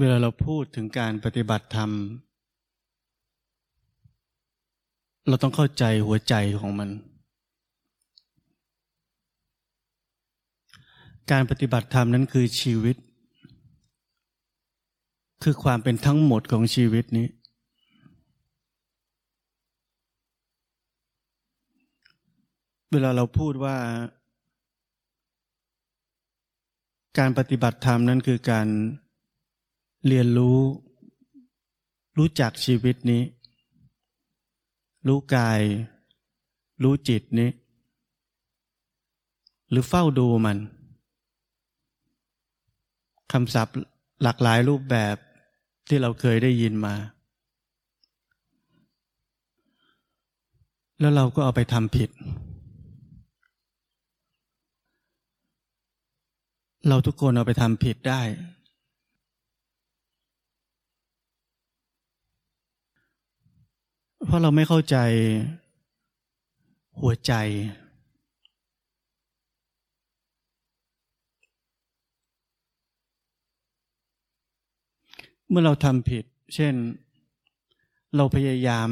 เวลาเราพูดถึงการปฏิบัติธรรม เราต้องเข้าใจหัวใจของมัน การปฏิบัติธรรมนั้นคือชีวิต คือความเป็นทั้งหมดของชีวิตนี้ เวลาเราพูดว่า การปฏิบัติธรรมนั้นคือการ เรียนรู้ รู้จักชีวิตนี้ รู้กาย รู้จิตนี้ หรือเฝ้าดูมันคำศัพท์หลากหลายรูปแบบที่เราเคยได้ยินมา แล้วเราก็เอาไปทำผิด เราทุกคนเอาไปทำผิดได้ เพราะเราไม่เข้าใจหัวใจ เมื่อเราทำผิด เช่น เราพยายาม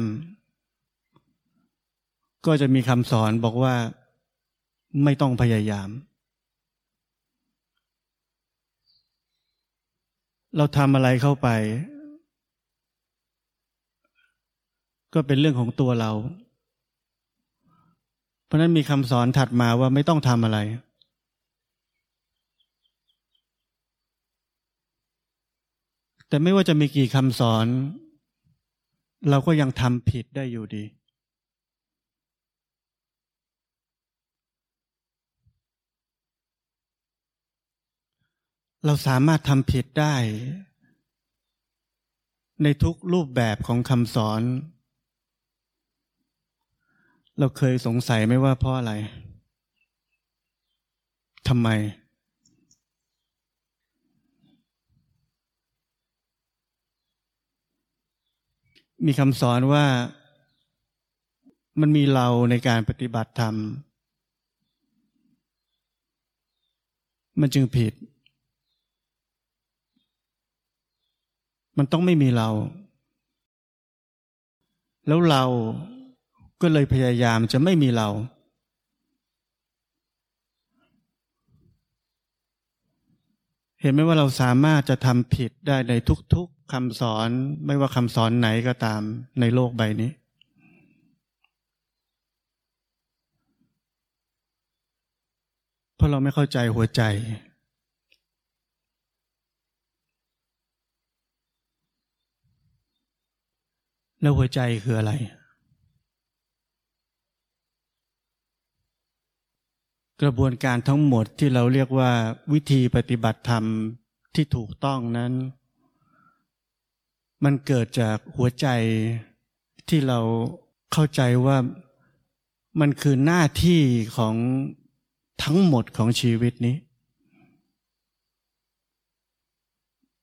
ก็จะมีคำสอนบอกว่าไม่ต้องพยายาม เราทำอะไรเข้าไป ก็เป็นเรื่องของตัวเรา เพราะนั้นมีคำสอนถัดมาว่าไม่ต้องทำอะไร แต่ไม่ว่าจะมีกี่คำสอน เราก็ยังทำผิดได้อยู่ดี เราสามารถทำผิดได้ ในทุกรูปแบบของคำสอน เราเคยสงสัยไหมว่าเพราะอะไรทำไม มีคำสอนว่ามันมีเราในการปฏิบัติธรรม มันจึงผิด มันต้องไม่มีเรา แล้วเรา ก็เลยพยายามจะไม่มีเรา เห็นไหมว่าเราสามารถจะทำผิดได้ในทุกๆคำสอนไม่ว่าคำสอนไหนก็ตามในโลกใบนี้ เพราะเราไม่เข้าใจหัวใจแล้วหัวใจคืออะไร กระบวนการทั้งหมดที่เราเรียกว่าวิธีปฏิบัติธรรมที่ถูกต้องนั้น มันเกิดจากหัวใจที่เราเข้าใจว่ามันคือหน้าที่ของทั้งหมดของชีวิตนี้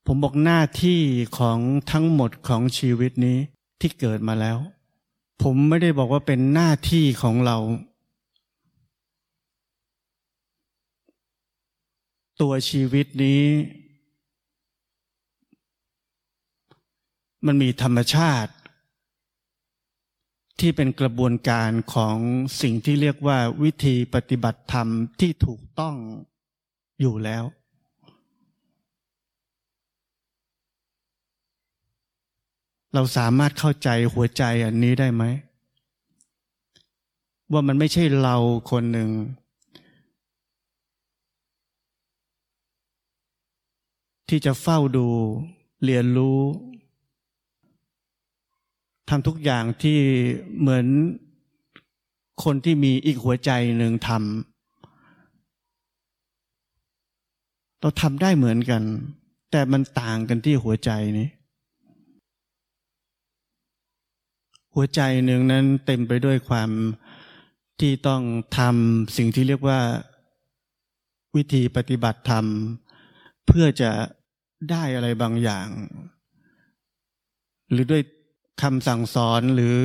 ผมบอกหน้าที่ของทั้งหมดของชีวิตนี้ที่เกิดมาแล้ว ผมไม่ได้บอกว่าเป็นหน้าที่ของเรา ตัวชีวิตนี้ มันมีธรรมชาติ ที่เป็นกระบวนการของสิ่งที่เรียกว่าวิธีปฏิบัติธรรมที่ถูกต้องอยู่แล้ว เราสามารถเข้าใจหัวใจอันนี้ได้ไหม ว่ามันไม่ใช่เราคนหนึ่ง ที่จะเฝ้าดูเรียนรู้ทำทุกอย่างที่เหมือนคนที่มีอีกหัวใจหนึ่งทำเราทำได้เหมือนกัน แต่มันต่างกันที่หัวใจนี้ หัวใจหนึ่งนั้นเต็มไปด้วยความที่ต้องทำสิ่งที่เรียกว่า วิธีปฏิบัติธรรม เพื่อจะได้อะไรบางอย่าง หรือด้วยคำสั่งสอนหรือ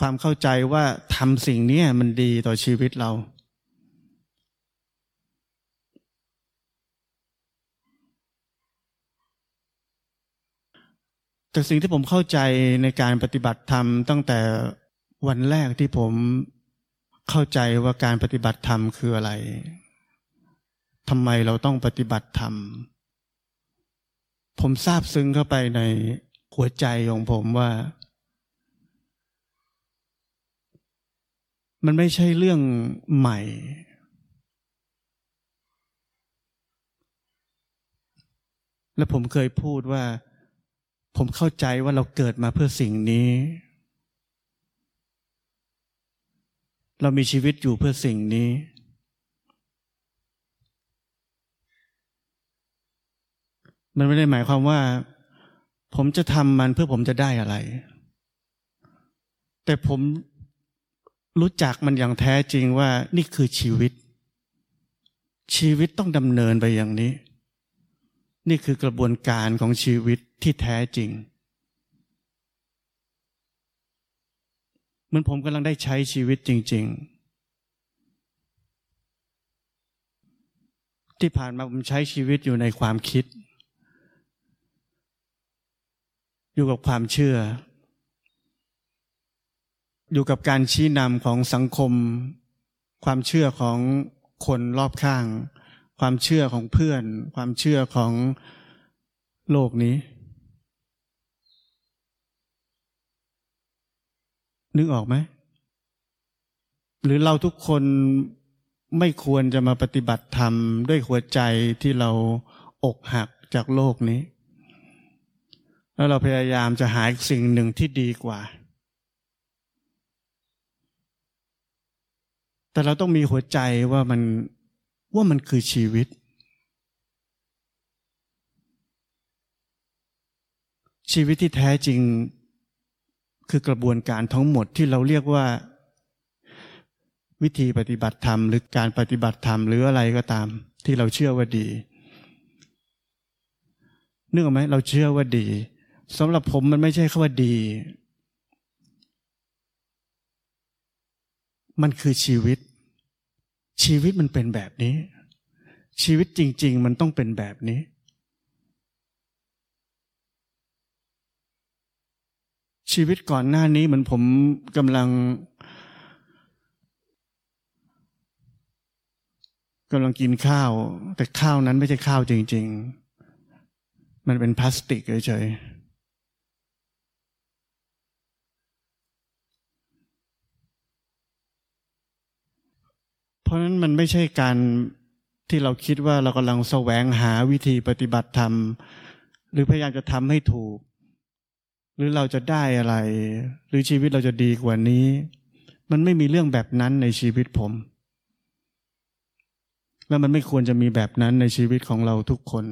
ความเข้าใจว่าทำสิ่งนี้มันดีต่อชีวิตเรา แต่สิ่งที่ผมเข้าใจในการปฏิบัติธรรมตั้งแต่วันแรกที่ผมเข้าใจว่าการปฏิบัติธรรมคืออะไร ทำไมเราต้องปฏิบัติธรรม ผมทราบซึ้งเข้าไปในหัวใจของผมว่า มันไม่ใช่เรื่องใหม่ และผมเคยพูดว่า ผมเข้าใจว่าเราเกิดมาเพื่อสิ่งนี้ เรามีชีวิตอยู่เพื่อสิ่งนี้ มันไม่ได้หมายความว่า ผมจะทำมันเพื่อผมจะได้อะไร แต่ผมรู้จักมันอย่างแท้จริงว่านี่คือชีวิต ชีวิตต้องดำเนินไปอย่างนี้ นี่คือกระบวนการของชีวิตที่แท้จริงเหมือนผมกำลังได้ใช้ชีวิตจริง ๆ ที่ผ่านมาผมใช้ชีวิตอยู่ในความคิด อยู่กับความเชื่อ อยู่กับการชี้นำของสังคม ความเชื่อของคนรอบข้าง ความเชื่อของเพื่อน ความเชื่อของโลกนี้ นึกออกไหม หรือเราทุกคนไม่ควรจะมาปฏิบัติธรรมด้วยหัวใจที่เราอกหักจากโลกนี้ แล้วเราพยายามจะหาสิ่งหนึ่งที่ดีกว่า แต่เราต้องมีหัวใจว่ามันว่ามันคือชีวิต ชีวิตที่แท้จริงคือกระบวนการทั้งหมดที่เราเรียกว่า วิธีปฏิบัติธรรม หรือการปฏิบัติธรรมหรืออะไรก็ตาม ที่เราเชื่อว่าดีนึกออกไหมเราเชื่อว่าดี สำหรับผมมันไม่ใช่คำว่าดี มันคือชีวิต ชีวิตมันเป็นแบบนี้ ชีวิตจริง ๆ มันต้องเป็นแบบนี้ ชีวิตก่อนหน้านี้เหมือนผมกำลังกำลังกินข้าว แต่ข้าวนั้นไม่ใช่ข้าวจริง ๆ มันเป็นพลาสติกเฉยๆ ราะนั้นมันไม่ใช่การที่เราคิดว่าเรากำลังแสวงหาวิธีปฏิบัติธรรม หรือพยายามจะทำให้ถูก หรือเราจะได้อะไร หรือชีวิตเราจะดีกว่านี้ มันไม่มีเรื่องแบบนั้นในชีวิตผม แล้วมันไม่ควรจะมีแบบนั้นในชีวิตของเราทุกคน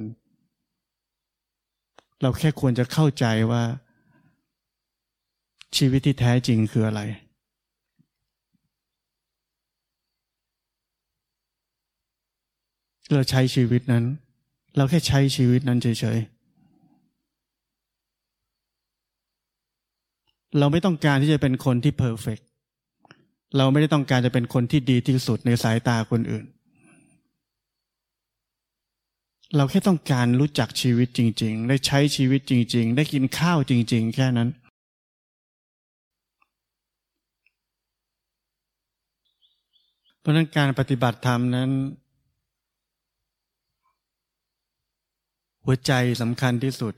เราแค่ควรจะเข้าใจว่า ชีวิตที่แท้จริงคืออะไร เราใช้ชีวิตนั้น เราแค่ใช้ชีวิตนั้นเฉยๆ เราไม่ต้องการที่จะเป็นคนที่เพอร์เฟกเราไม่ได้ต้องการจะเป็นคนที่ดีที่สุดในสายตาคนอื่น เราแค่ต้องการรู้จักชีวิตจริง ๆ ได้ใช้ชีวิตจริง ๆ ได้กินข้าวจริง ๆ แค่นั้น เพราะนั้นการปฏิบัติธรรมนั้น หัวใจสำคัญที่สุด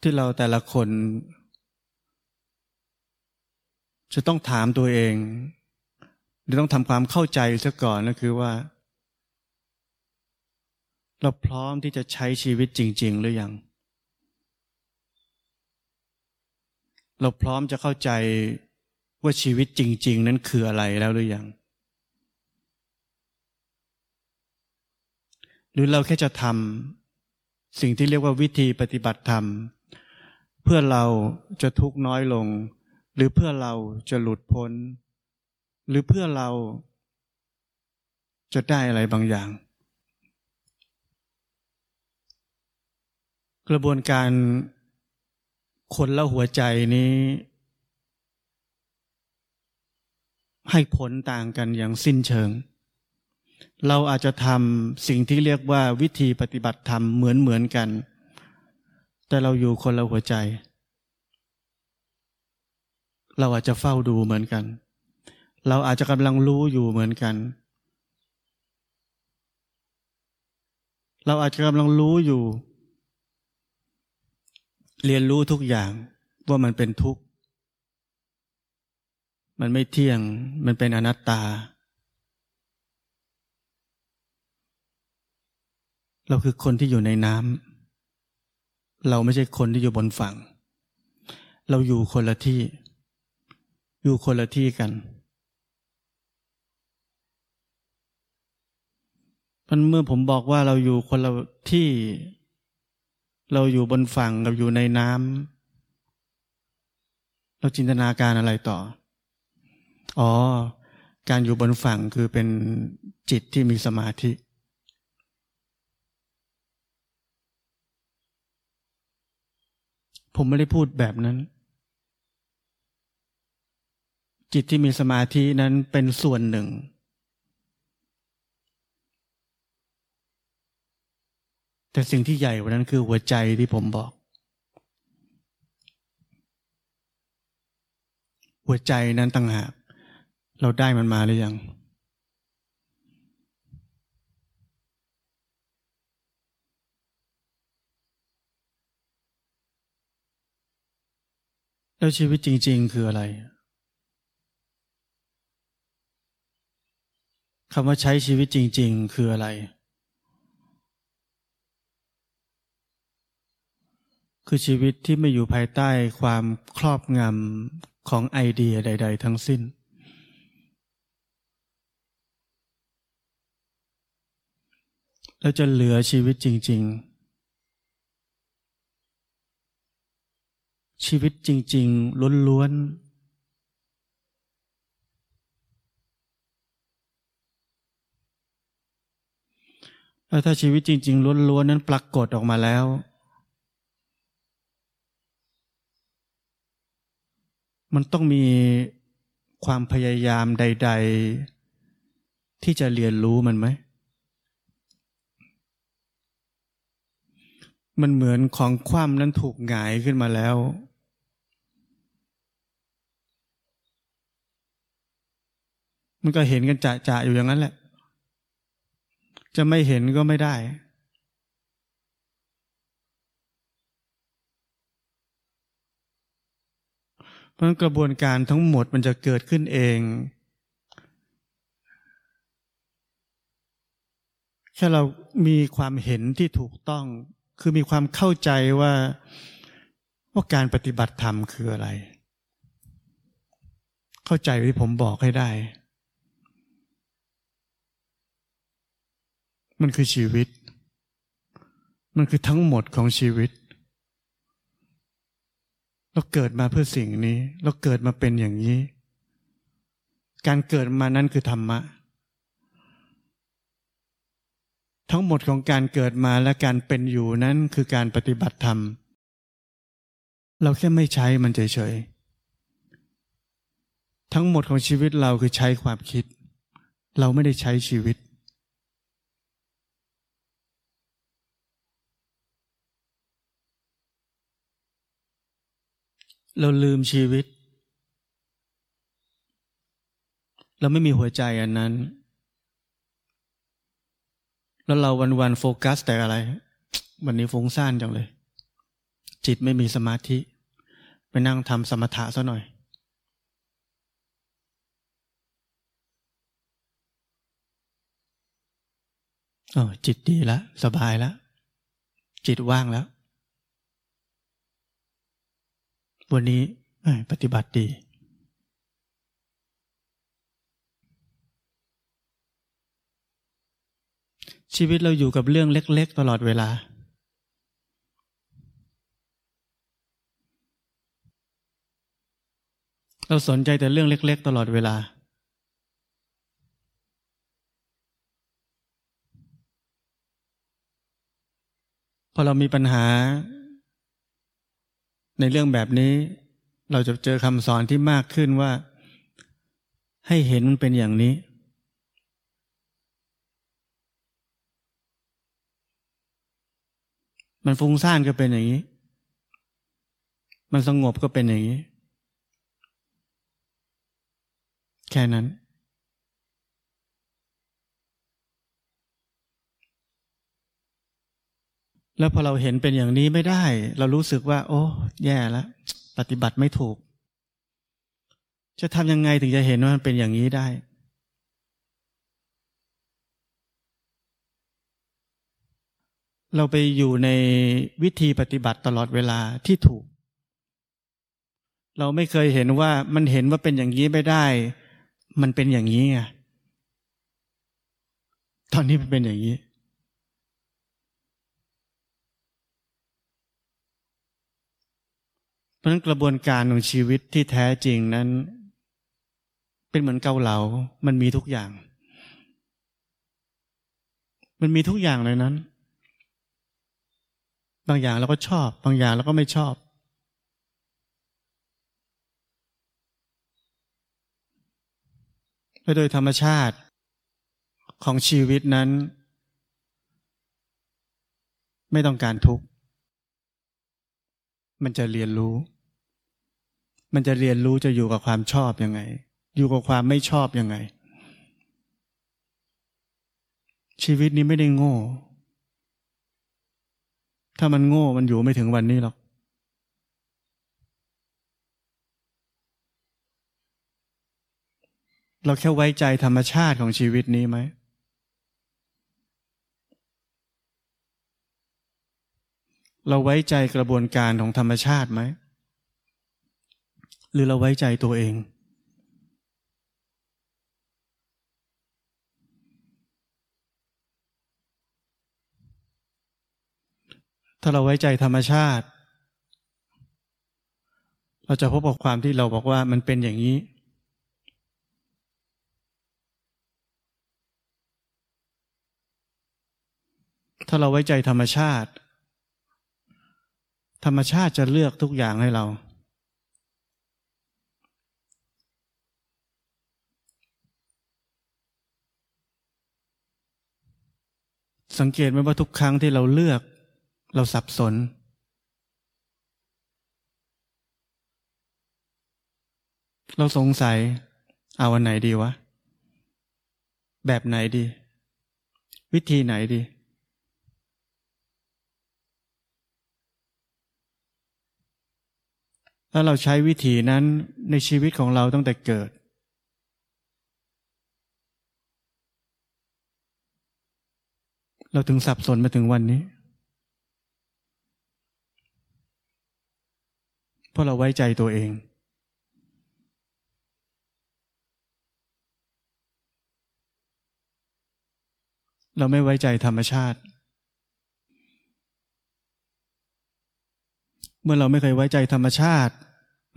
ที่เราแต่ละคน จะต้องถามตัวเองหรือต้องทำความเข้าใจซะก่อนก็คือว่า เราพร้อมที่จะใช้ชีวิตจริง ๆ หรือยัง เราพร้อมจะเข้าใจว่าชีวิตจริง ๆ นั้นคืออะไรแล้วหรือยัง หรือเราแค่จะทำสิ่งที่เรียกว่าวิธีปฏิบัติธรรม เพื่อเราจะทุกข์น้อยลง หรือเพื่อเราจะหลุดพ้น หรือเพื่อเราจะได้อะไรบางอย่าง กระบวนการคนละหัวใจนี้ ให้ผลต่างกันอย่างสิ้นเชิง เราอาจจะทำสิ่งที่เรียกว่าวิธีปฏิบัติธรรมเหมือนเหมือนกัน แต่เราอยู่คนละหัวใจ เราอาจจะเฝ้าดูเหมือนกัน เราอาจจะกำลังรู้อยู่เหมือนกัน เราอาจจะกำลังรู้อยู่ เรียนรู้ทุกอย่างว่ามันเป็นทุกข์ มันไม่เที่ยง มันเป็นอนัตตา เราคือคนที่อยู่ในน้ำเราไม่ใช่คนที่อยู่บนฝั่ง เราอยู่คนละที่ อยู่คนละที่กันมันเมื่อผมบอกว่าเราอยู่คนละที่ เราอยู่บนฝั่งกับอยู่ในน้ำเราจินตนาการอะไรต่อ อ๋อ การอยู่บนฝั่งคือเป็นจิตที่มีสมาธิ ผมไม่ได้พูดแบบนั้น จิตที่มีสมาธินั้นเป็นส่วนหนึ่ง แต่สิ่งที่ใหญ่กว่านั้นคือหัวใจที่ผมบอก หัวใจนั้นต่างหาก เราได้มันมาหรือยัง แล้วชีวิตจริง ๆ คืออะไรคำว่าใช้ชีวิตจริง ๆ คืออะไร คือชีวิตที่ไม่อยู่ภายใต้ความครอบงำของไอเดียใด ๆ ทั้งสิ้น แล้วจะเหลือชีวิตจริง ๆ ชีวิตจริง ๆ ล้วนๆแล้วถ้าชีวิตจริง ๆ ล้วนๆนั้นปรากฏออกมาแล้ว มันต้องมีความพยายามใด ๆ ที่จะเรียนรู้มันไหม มันเหมือนของคว่ำนั้นถูกหงายขึ้นมาแล้ว มันก็เห็นกันจะจะอยู่อย่างนั้นแหละ จะไม่เห็นก็ไม่ได้ เพราะกระบวนการทั้งหมดมันจะเกิดขึ้นเอง แค่เรามีความเห็นที่ถูกต้อง คือมีความเข้าใจว่าว่าการปฏิบัติธรรมคืออะไร เข้าใจที่ผมบอกให้ได้ มันคือชีวิต มันคือทั้งหมดของชีวิต เราเกิดมาเพื่อสิ่งนี้ เราเกิดมาเป็นอย่างนี้ การเกิดมานั้นคือธรรมะ ทั้งหมดของการเกิดมาและการเป็นอยู่นั้นคือการปฏิบัติธรรม เราแค่ไม่ใช้มันเฉยๆ ทั้งหมดของชีวิตเราคือใช้ความคิด เราไม่ได้ใช้ชีวิต เราลืมชีวิต เราไม่มีหัวใจอันนั้น แล้วเราวันวันโฟกัสแต่อะไร วันนี้ฟุ้งซ่านจังเลย จิตไม่มีสมาธิ ไปนั่งทำสมถะซะหน่อย อ๋อจิตดีแล้วสบายแล้ว จิตว่างแล้ว วันนี้ปฏิบัติดี ชีวิตเราอยู่กับเรื่องเล็ก ๆ ตลอดเวลา เราสนใจแต่เรื่องเล็ก ๆ ตลอดเวลา พอเรามีปัญหา ในเรื่องแบบนี้ เราจะเจอคำสอนที่มากขึ้นว่า ให้เห็นมันเป็นอย่างนี้ มันฟุ้งซ่านก็เป็นอย่างนี้ มันสงบก็เป็นอย่างนี้ แค่นั้น แล้วพอเราเห็นเป็นอย่างนี้ไม่ได้ เรารู้สึกว่า โอ้ แย่แล้วปฏิบัติไม่ถูก จะทำยังไงถึงจะเห็นว่ามันเป็นอย่างนี้ได้ เราไปอยู่ในวิธีปฏิบัติตลอดเวลาที่ถูก เราไม่เคยเห็นว่ามันเห็นว่าเป็นอย่างนี้ไม่ได้ มันเป็นอย่างนี้ไงตอนนี้มันเป็นอย่างนี้ เพราะนั้นกระบวนการของชีวิตที่แท้จริงนั้น เป็นเหมือนเกาเหลา มันมีทุกอย่าง มันมีทุกอย่างเลยนั้น บางอย่างเราก็ชอบ บางอย่างเราก็ไม่ชอบ และโดยธรรมชาติของชีวิตนั้น ไม่ต้องการทุกข์ มันจะเรียนรู้ มันจะเรียนรู้จะอยู่กับความชอบยังไง อยู่กับความไม่ชอบยังไง ชีวิตนี้ไม่ได้โง่ ถ้ามันโง่มันอยู่ไม่ถึงวันนี้หรอก เราแค่ไว้ใจธรรมชาติของชีวิตนี้ไหม เราไว้ใจกระบวนการของธรรมชาติไหม หรือเราไว้ใจตัวเอง ถ้าเราไว้ใจธรรมชาติ เราจะพบกับความที่เราบอกว่ามันเป็นอย่างนี้ ถ้าเราไว้ใจธรรมชาติ ธรรมชาติจะเลือกทุกอย่างให้เราสังเกตไหมว่าทุกครั้งที่เราเลือก เราสับสน เราสงสัย เอาวันไหนดีวะ แบบไหนดี วิธีไหนดี แล้วเราใช้วิธีนั้นในชีวิตของเราตั้งแต่เกิดเราถึงสับสนมาถึงวันนี้ เพราะเราไว้ใจตัวเอง เราไม่ไว้ใจธรรมชาติ เมื่อเราไม่เคยไว้ใจธรรมชาติ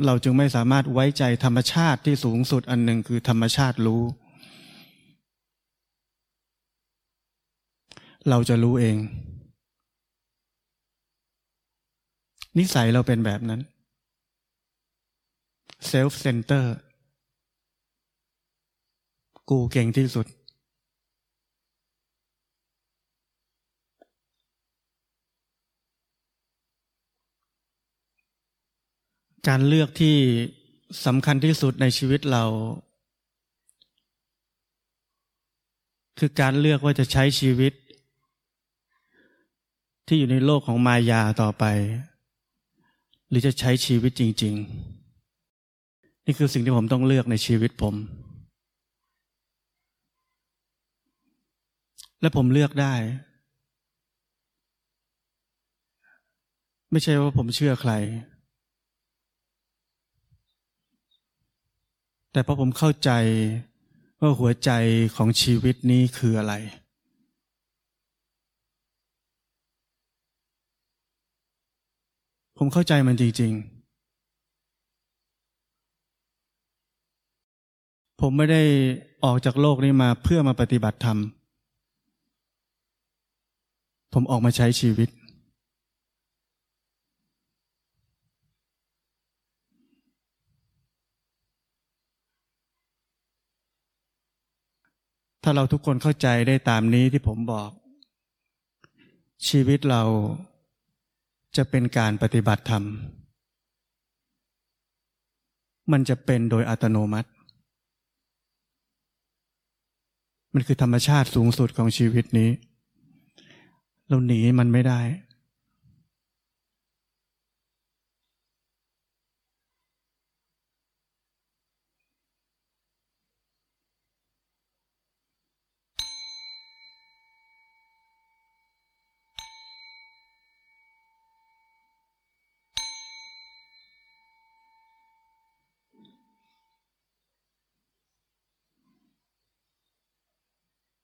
เราจึงไม่สามารถไว้ใจธรรมชาติที่สูงสุดอันหนึ่งคือธรรมชาติรู้ เราจะรู้เองนิสัยเราเป็นแบบนั้น self center กูเก่งที่สุด การเลือกที่สำคัญที่สุดในชีวิตเรา คือการเลือกว่าจะใช้ชีวิต ที่อยู่ในโลกของมายาต่อไป หรือจะใช้ชีวิตจริง ๆ นี่คือสิ่งที่ผมต้องเลือกในชีวิตผม และผมเลือกได้ ไม่ใช่ว่าผมเชื่อใคร แต่เพราะผมเข้าใจว่าหัวใจของชีวิตนี้คืออะไร ผมเข้าใจมันจริง ๆ ผมไม่ได้ออกจากโลกนี้มาเพื่อมาปฏิบัติธรรม ผมออกมาใช้ชีวิต ถ้าเราทุกคนเข้าใจได้ตามนี้ที่ผมบอก ชีวิตเราจะเป็นการปฏิบัติธรรม มันจะเป็นโดยอัตโนมัติ มันคือธรรมชาติสูงสุดของชีวิตนี้ เราหนีมันไม่ได้